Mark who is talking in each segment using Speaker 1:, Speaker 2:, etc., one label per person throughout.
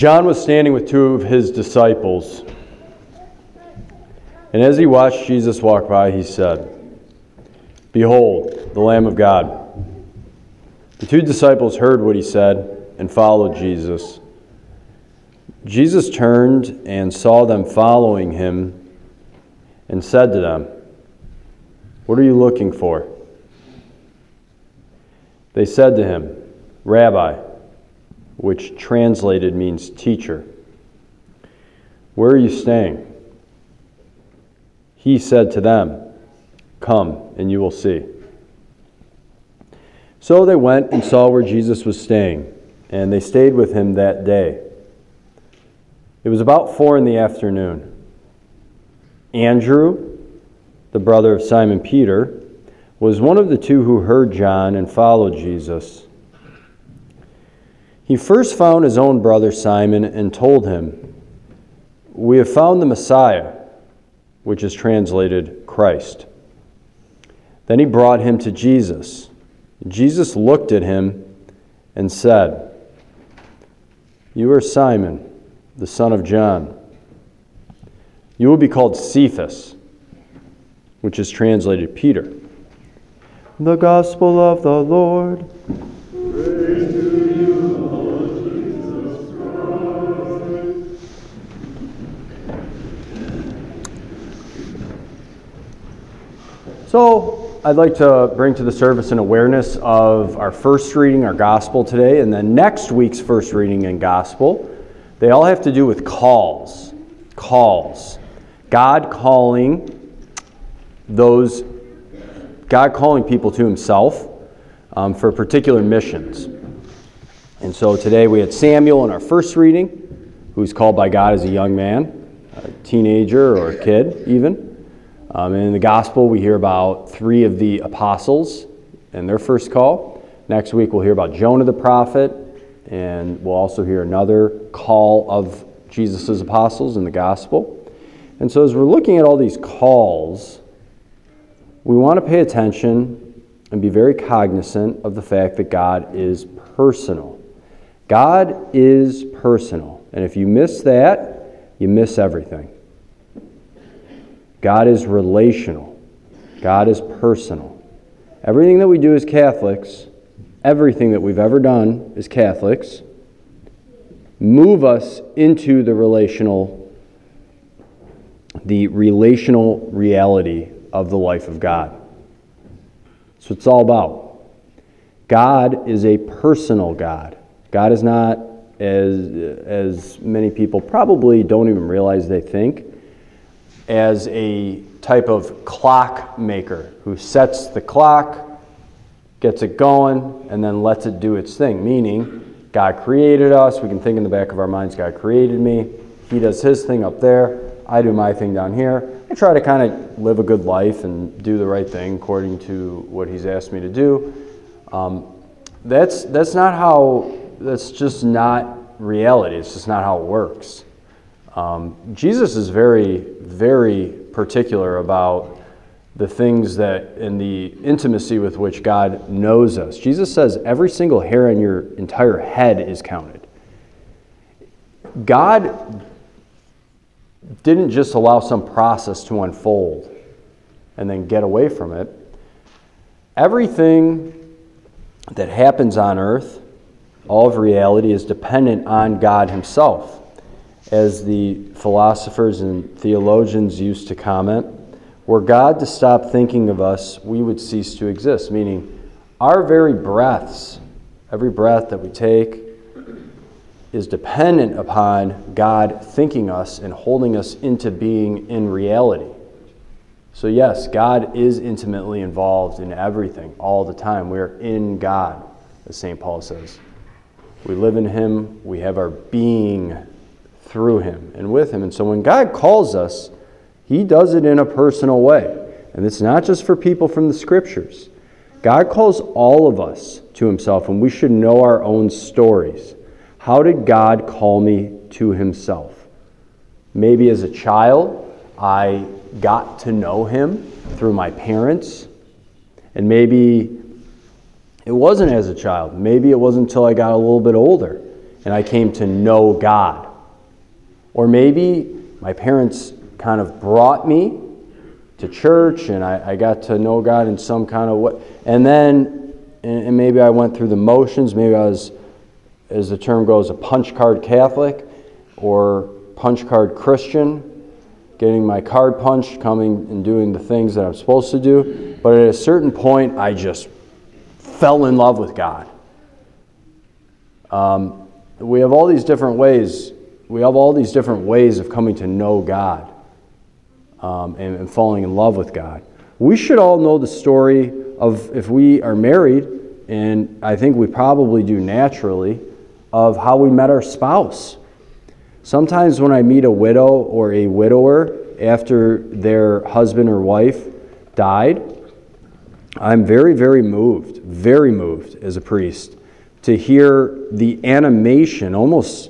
Speaker 1: John was standing with two of his disciples. And as he watched Jesus walk by, he said, Behold, the Lamb of God. The two disciples heard what he said and followed Jesus. Jesus turned and saw them following him and said to them, What are you looking for? They said to him, Rabbi, which translated means teacher, where are you staying? He said to them, Come, and you will see. So they went and saw where Jesus was staying and they stayed with him that day. It was about four in the afternoon. Andrew, the brother of Simon Peter, was one of the two who heard John and followed Jesus. He first found his own brother Simon and told him, We have found the Messiah, which is translated Christ. Then he brought him to Jesus. Jesus looked at him and said, you are Simon, the son of John. You will be called Cephas, which is translated Peter.
Speaker 2: The Gospel of the Lord.
Speaker 1: So, I'd like to bring to the service an awareness of our first reading, our gospel today, and then next week's first reading and gospel. They all have to do with calls. Calls. God calling those, God calling people to Himself um, for particular missions. And so today we had Samuel in our first reading, who's called by God as a young man, a teenager, or a kid, even. Um, and in the gospel, we hear about three of the apostles and their first call. Next week, we'll hear about Jonah the prophet, and we'll also hear another call of Jesus' apostles in the gospel. And so, as we're looking at all these calls, we want to pay attention and be very cognizant of the fact that God is personal. God is personal. And if you miss that, you miss everything. God is relational, God is personal. Everything that we do as Catholics, everything that we've ever done as Catholics, move us into the relational the relational reality of the life of God. That's what it's all about. God is a personal God. God is not, as, as many people probably don't even realize they think, as a type of clock maker who sets the clock, gets it going, and then lets it do its thing. Meaning, God created us. We can think in the back of our minds, God created me. He does his thing up there. I do my thing down here. I try to kind of live a good life and do the right thing according to what He's asked me to do. Um, that's, that's not how, that's just not reality. It's just not how it works. Um, Jesus is very, very particular about the things that, in the intimacy with which God knows us. Jesus says every single hair on your entire head is counted. God didn't just allow some process to unfold and then get away from it. Everything that happens on earth, all of reality, is dependent on God Himself as the philosophers and theologians used to comment, were God to stop thinking of us, we would cease to exist. Meaning, our very breaths, every breath that we take, is dependent upon God thinking us and holding us into being in reality. So, yes, God is intimately involved in everything all the time. We are in God, as St. Paul says. We live in Him, we have our being through Him and with Him. And so, when God calls us, He does it in a personal way. And it's not just for people from the Scriptures. God calls all of us to Himself, and we should know our own stories. How did God call me to Himself? Maybe as a child, I got to know him through my parents. And maybe it wasn't as a child. Maybe it wasn't until I got a little bit older and I came to know God. Or maybe my parents kind of brought me to church and I, I got to know God in some kind of way. And then, and maybe I went through the motions. Maybe I was, as the term goes, a punch card Catholic or punch card Christian getting my card punched, coming and doing the things that I'm supposed to do. But at a certain point, I just fell in love with God. Um, we have all these different ways. We have all these different ways of coming to know God um, and, and falling in love with God. We should all know the story of if we are married, and I think we probably do naturally, of how we met our spouse. Sometimes when I meet a widow or a widower after their husband or wife died, I'm very, very moved, very moved as a priest to hear the animation, almost,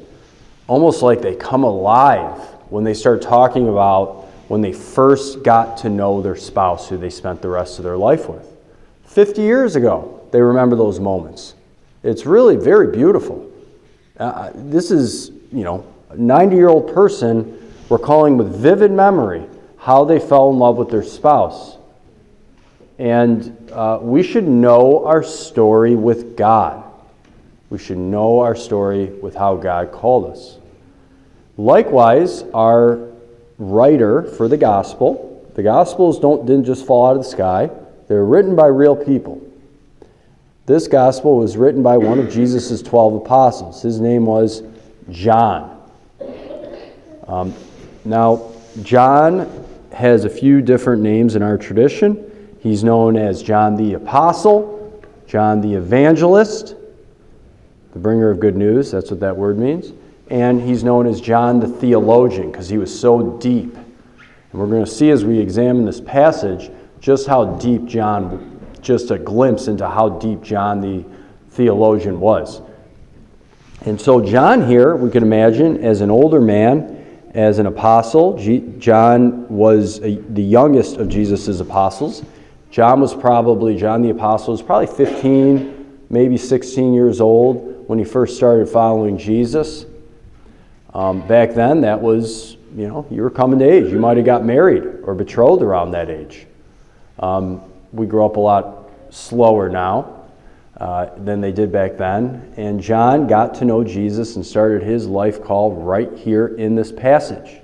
Speaker 1: almost like they come alive when they start talking about when they first got to know their spouse who they spent the rest of their life with. 50 years ago, they remember those moments. It's really very beautiful. Uh, this is, you know, a 90 year old person recalling with vivid memory how they fell in love with their spouse. And uh, we should know our story with God. We should know our story with how God called us. Likewise, our writer for the gospel, the gospels don't, didn't just fall out of the sky, they're written by real people. This gospel was written by one of Jesus' 12 apostles. His name was John. Um, now, John has a few different names in our tradition. He's known as John the Apostle, John the Evangelist, the bringer of good news, that's what that word means. And he's known as John the Theologian because he was so deep. And we're going to see as we examine this passage just how deep John, just a glimpse into how deep John the theologian was. And so, John here, we can imagine, as an older man, as an apostle. John was a, the youngest of Jesus' apostles. John was probably, John the apostle was probably 15, maybe 16 years old when he first started following Jesus. Um, back then, that was, you know, you were coming to age. You might have got married or betrothed around that age. Um, we grow up a lot slower now. Uh, than they did back then. And John got to know Jesus and started his life call right here in this passage.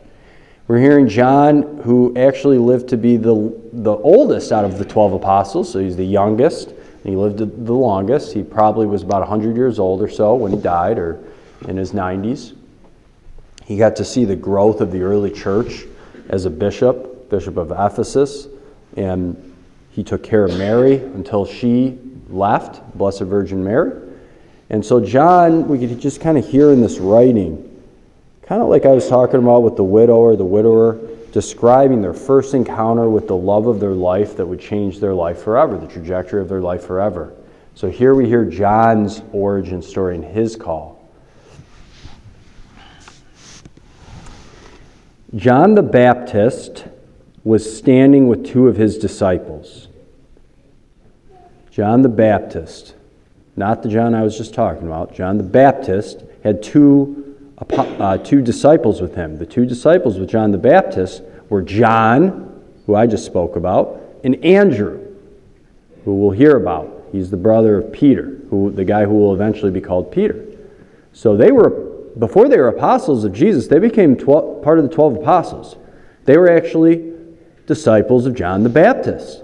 Speaker 1: We're hearing John, who actually lived to be the, the oldest out of the 12 apostles, so he's the youngest, he lived the longest. He probably was about 100 years old or so when he died, or in his 90s. He got to see the growth of the early church as a bishop, Bishop of Ephesus, and he took care of Mary until she left, Blessed Virgin Mary. And so, John, we could just kind of hear in this writing, kind of like I was talking about with the widow or the widower, describing their first encounter with the love of their life that would change their life forever, the trajectory of their life forever. So, here we hear John's origin story and his call. John the Baptist was standing with two of his disciples. John the Baptist, not the John I was just talking about, John the Baptist had two, uh, two disciples with him. The two disciples with John the Baptist were John, who I just spoke about, and Andrew, who we'll hear about. He's the brother of Peter, who, the guy who will eventually be called Peter. So they were, before they were apostles of Jesus, they became 12, part of the 12 apostles. They were actually disciples of John the Baptist.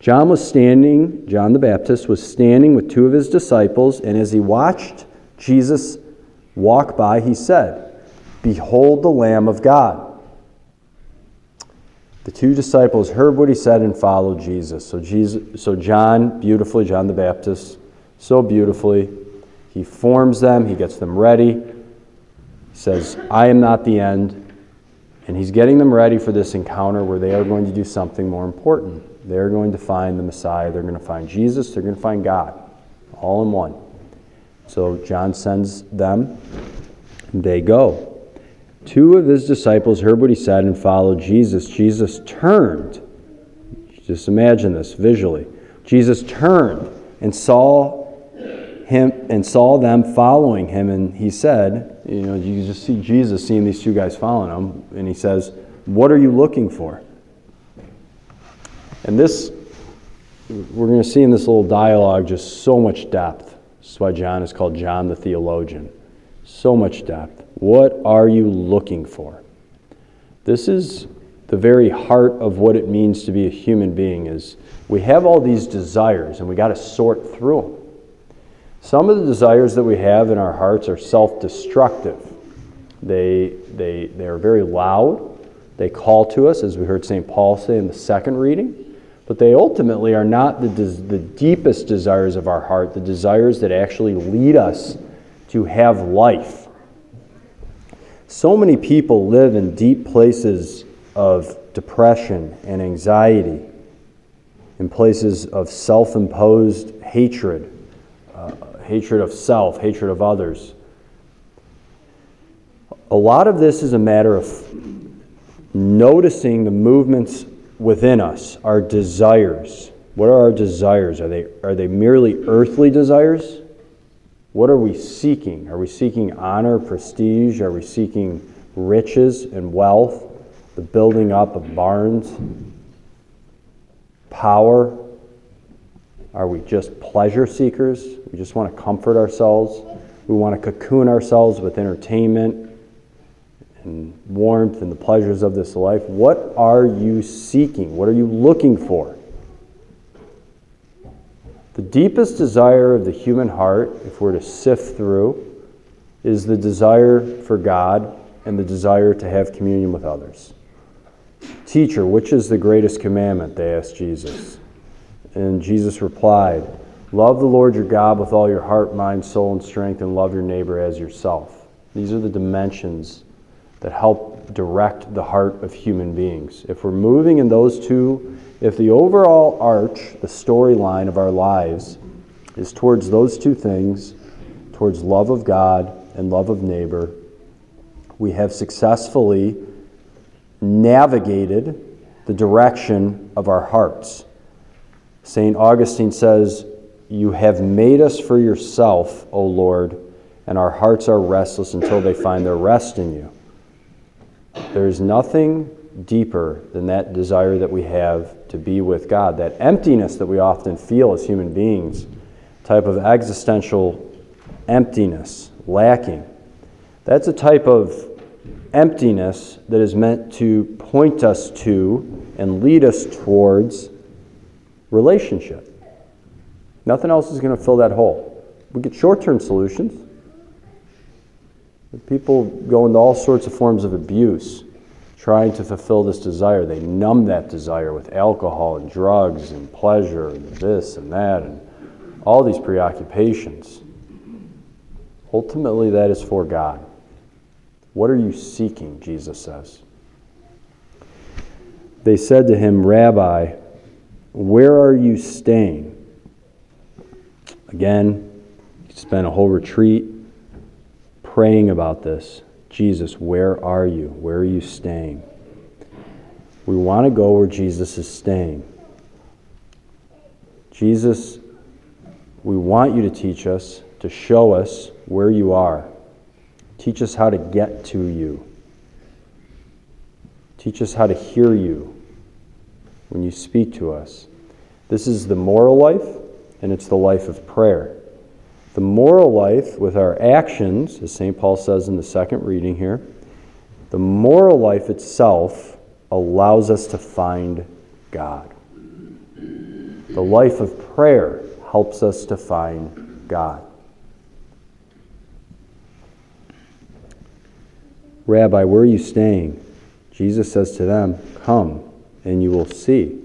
Speaker 1: John was standing, John the Baptist was standing with two of his disciples, and as he watched Jesus walk by, he said, Behold the Lamb of God. the two disciples heard what he said and followed Jesus. So Jesus so John beautifully John the Baptist so beautifully he forms them, he gets them ready. He says, "I am not the end." And he's getting them ready for this encounter where they are going to do something more important. They're going to find the Messiah, they're going to find Jesus, they're going to find God, all in one. So John sends them, and they go. Two of his disciples heard what he said and followed Jesus. Jesus turned. Just imagine this visually. Jesus turned and saw him and saw them following him, and he said, you know, you just see Jesus seeing these two guys following him, and he says, What are you looking for? And this, we're going to see in this little dialogue just so much depth. This is why John is called John the theologian. So much depth. What are you looking for? This is the very heart of what it means to be a human being is we have all these desires and we got to sort through them. Some of the desires that we have in our hearts are self-destructive. They, they, they are very loud. They call to us, as we heard St. Paul say in the second reading, but they ultimately are not the, the deepest desires of our heart, the desires that actually lead us to have life. So many people live in deep places of depression and anxiety, in places of self imposed hatred, uh, hatred of self, hatred of others. A lot of this is a matter of noticing the movements within us, our desires. What are our desires? Are they, are they merely earthly desires? What are we seeking? Are we seeking honor, prestige? Are we seeking riches and wealth? The building up of barns? Power? Are we just pleasure seekers? We just want to comfort ourselves. We want to cocoon ourselves with entertainment and warmth and the pleasures of this life. What are you seeking? What are you looking for? The deepest desire of the human heart, if we're to sift through, is the desire for God and the desire to have communion with others. Teacher, which is the greatest commandment? They asked Jesus. And Jesus replied, Love the Lord your God with all your heart, mind, soul, and strength, and love your neighbor as yourself. These are the dimensions that help direct the heart of human beings. If we're moving in those two, if the overall arch, the storyline of our lives, is towards those two things, towards love of God and love of neighbor, we have successfully navigated the direction of our hearts. St. Augustine says, You have made us for yourself, O Lord, and our hearts are restless until they find their rest in you. There is nothing deeper than that desire that we have to be with God, that emptiness that we often feel as human beings, type of existential emptiness, lacking. That's a type of emptiness that is meant to point us to and lead us towards relationship. Nothing else is going to fill that hole. We get short term solutions. People go into all sorts of forms of abuse trying to fulfill this desire. They numb that desire with alcohol and drugs and pleasure and this and that and all these preoccupations. Ultimately, that is for God. What are you seeking? Jesus says. They said to him, Rabbi, where are you staying? Again, he spent a whole retreat praying about this. Jesus, where are you? Where are you staying? We want to go where Jesus is staying. Jesus, we want you to teach us, to show us where you are. Teach us how to get to you. Teach us how to hear you when you speak to us. This is the moral life, and it's the life of prayer. The moral life with our actions, as St. Paul says in the second reading here, the moral life itself allows us to find God. The life of prayer helps us to find God. Rabbi, where are you staying? Jesus says to them, Come and you will see.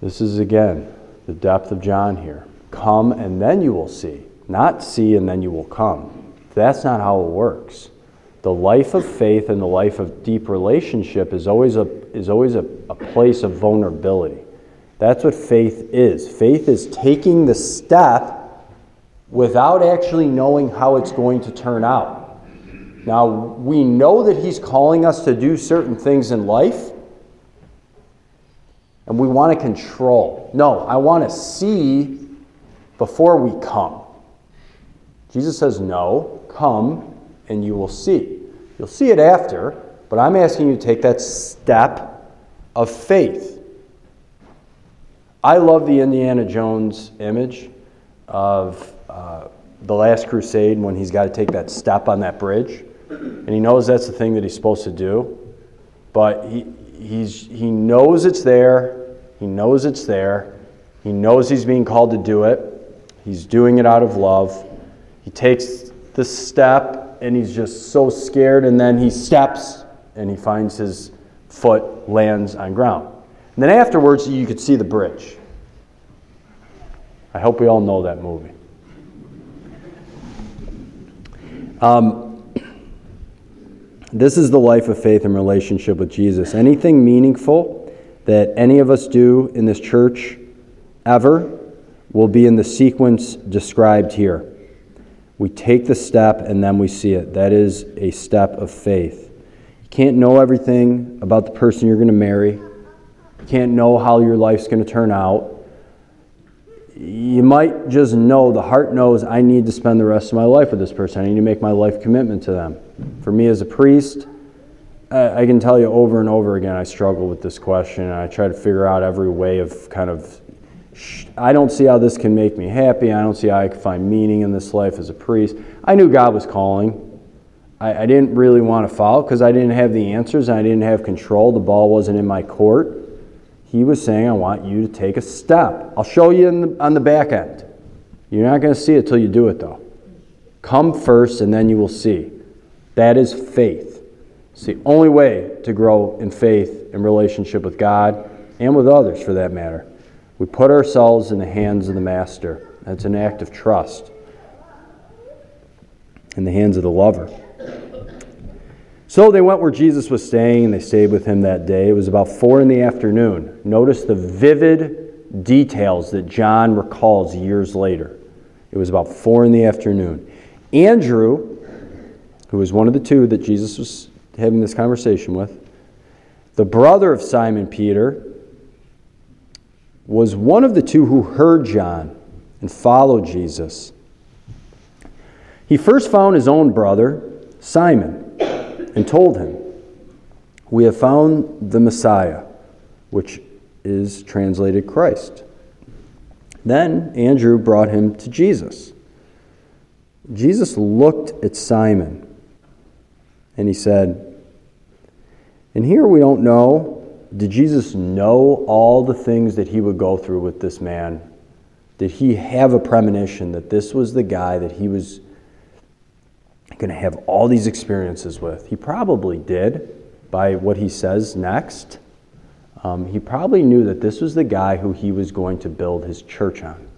Speaker 1: This is again the depth of John here. Come and then you will see. Not see and then you will come. That's not how it works. The life of faith and the life of deep relationship is always a, is always a, a place of vulnerability. That's what faith is. Faith is taking the step without actually knowing how it's going to turn out. Now, we know that He's calling us to do certain things in life, and we want to control. No, I want to see before we come. Jesus says, No, come and you will see. You'll see it after, but I'm asking you to take that step of faith. I love the Indiana Jones image of uh, the Last Crusade when he's got to take that step on that bridge, and he knows that's the thing that he's supposed to do, but he, he's, he knows it's there, he knows it's there, he knows he's being called to do it, he's doing it out of love. He takes the step and he's just so scared, and then he steps and he finds his foot lands on ground. And then afterwards, you could see the bridge. I hope we all know that movie. Um, this is the life of faith and relationship with Jesus. Anything meaningful that any of us do in this church ever will be in the sequence described here. We take the step and then we see it. That is a step of faith. You can't know everything about the person you're going to marry. You can't know how your life's going to turn out. You might just know, the heart knows, I need to spend the rest of my life with this person. I need to make my life commitment to them. For me as a priest, I can tell you over and over again, I struggle with this question, I try to figure out every way of kind of I don't see how this can make me happy. I don't see how I can find meaning in this life as a priest. I knew God was calling. I, I didn't really want to follow because I didn't have the answers and I didn't have control. The ball wasn't in my court. He was saying, I want you to take a step. I'll show you the, on the back end. You're not going to see it till you do it, though. Come first, and then you will see. That is faith. It's the only way to grow in faith and relationship with God and with others, for that matter. We put ourselves in the hands of the Master. That's an act of trust. In the hands of the lover. So they went where Jesus was staying, and they stayed with him that day. It was about four in the afternoon. Notice the vivid details that John recalls years later. It was about four in the afternoon. Andrew, who was one of the two that Jesus was having this conversation with, the brother of Simon Peter, was one of the two who heard John and followed Jesus. He first found his own brother, Simon, and told him, We have found the Messiah, which is translated Christ. Then Andrew brought him to Jesus. Jesus looked at Simon and he said, And here we don't know did Jesus know all the things that he would go through with this man? Did he have a premonition that this was the guy that he was going to have all these experiences with? He probably did by what he says next. Um, he probably knew that this was the guy who he was going to build his church on.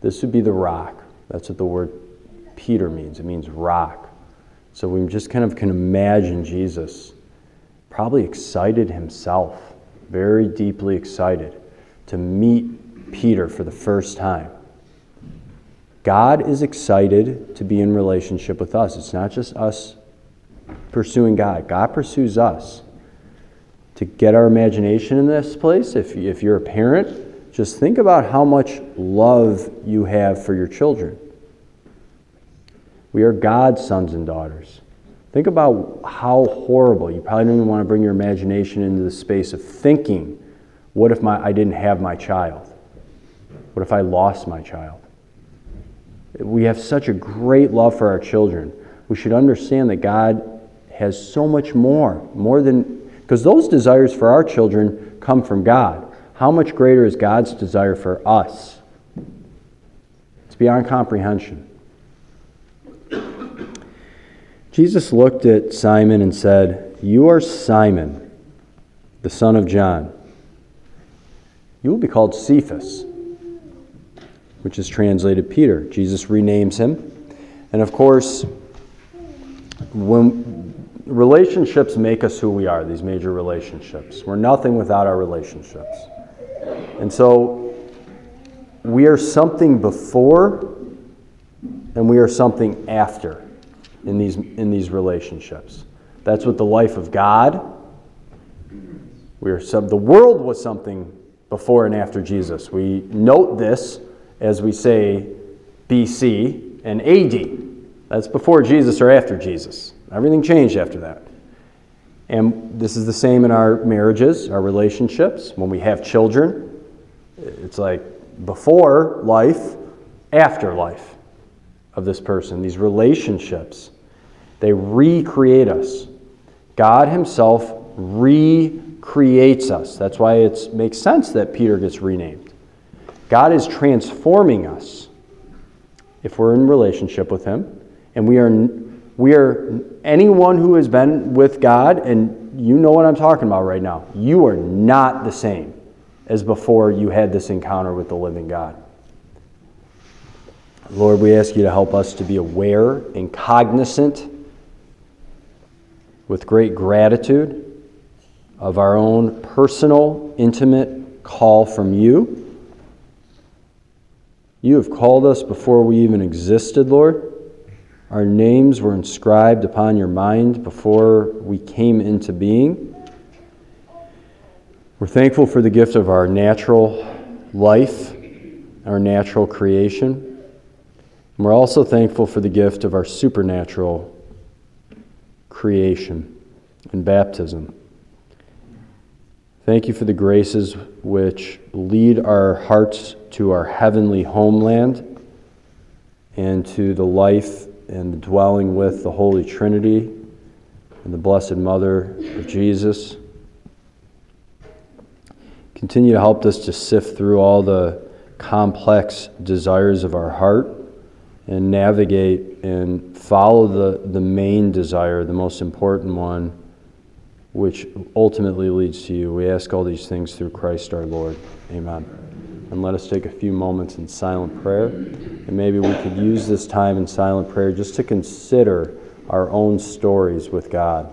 Speaker 1: This would be the rock. That's what the word Peter means. It means rock. So we just kind of can imagine Jesus probably excited himself, very deeply excited to meet Peter for the first time. God is excited to be in relationship with us. It's not just us pursuing God, God pursues us. To get our imagination in this place, if, if you're a parent, just think about how much love you have for your children. We are God's sons and daughters. Think about how horrible. You probably don't even want to bring your imagination into the space of thinking what if my, I didn't have my child? What if I lost my child? We have such a great love for our children. We should understand that God has so much more, more than, because those desires for our children come from God. How much greater is God's desire for us? It's beyond comprehension. Jesus looked at Simon and said, You are Simon, the son of John. You will be called Cephas, which is translated Peter. Jesus renames him. And of course, when relationships make us who we are, these major relationships, we're nothing without our relationships. And so we are something before and we are something after in these, in these relationships. That's what the life of God. We are some, the world was something before and after Jesus. We note this as we say BC and AD. That's before Jesus or after Jesus. Everything changed after that. And this is the same in our marriages, our relationships. When we have children, it's like before life, after life of this person. These relationships, they recreate us. God Himself recreates us. That's why it makes sense that Peter gets renamed. God is transforming us if we're in relationship with Him. And we are, we are anyone who has been with God, and you know what I'm talking about right now, you are not the same as before you had this encounter with the living God. Lord, we ask you to help us to be aware and cognizant with great gratitude of our own personal, intimate call from you. You have called us before we even existed, Lord. Our names were inscribed upon your mind before we came into being. We're thankful for the gift of our natural life, our natural creation. And we're also thankful for the gift of our supernatural creation and baptism. Thank you for the graces which lead our hearts to our heavenly homeland and to the life and the dwelling with the Holy Trinity and the Blessed Mother of Jesus. Continue to help us to sift through all the complex desires of our heart and navigate and follow the, the main desire, the most important one, which ultimately leads to you. We ask all these things through Christ our Lord. Amen. And let us take a few moments in silent prayer. And maybe we could use this time in silent prayer just to consider our own stories with God.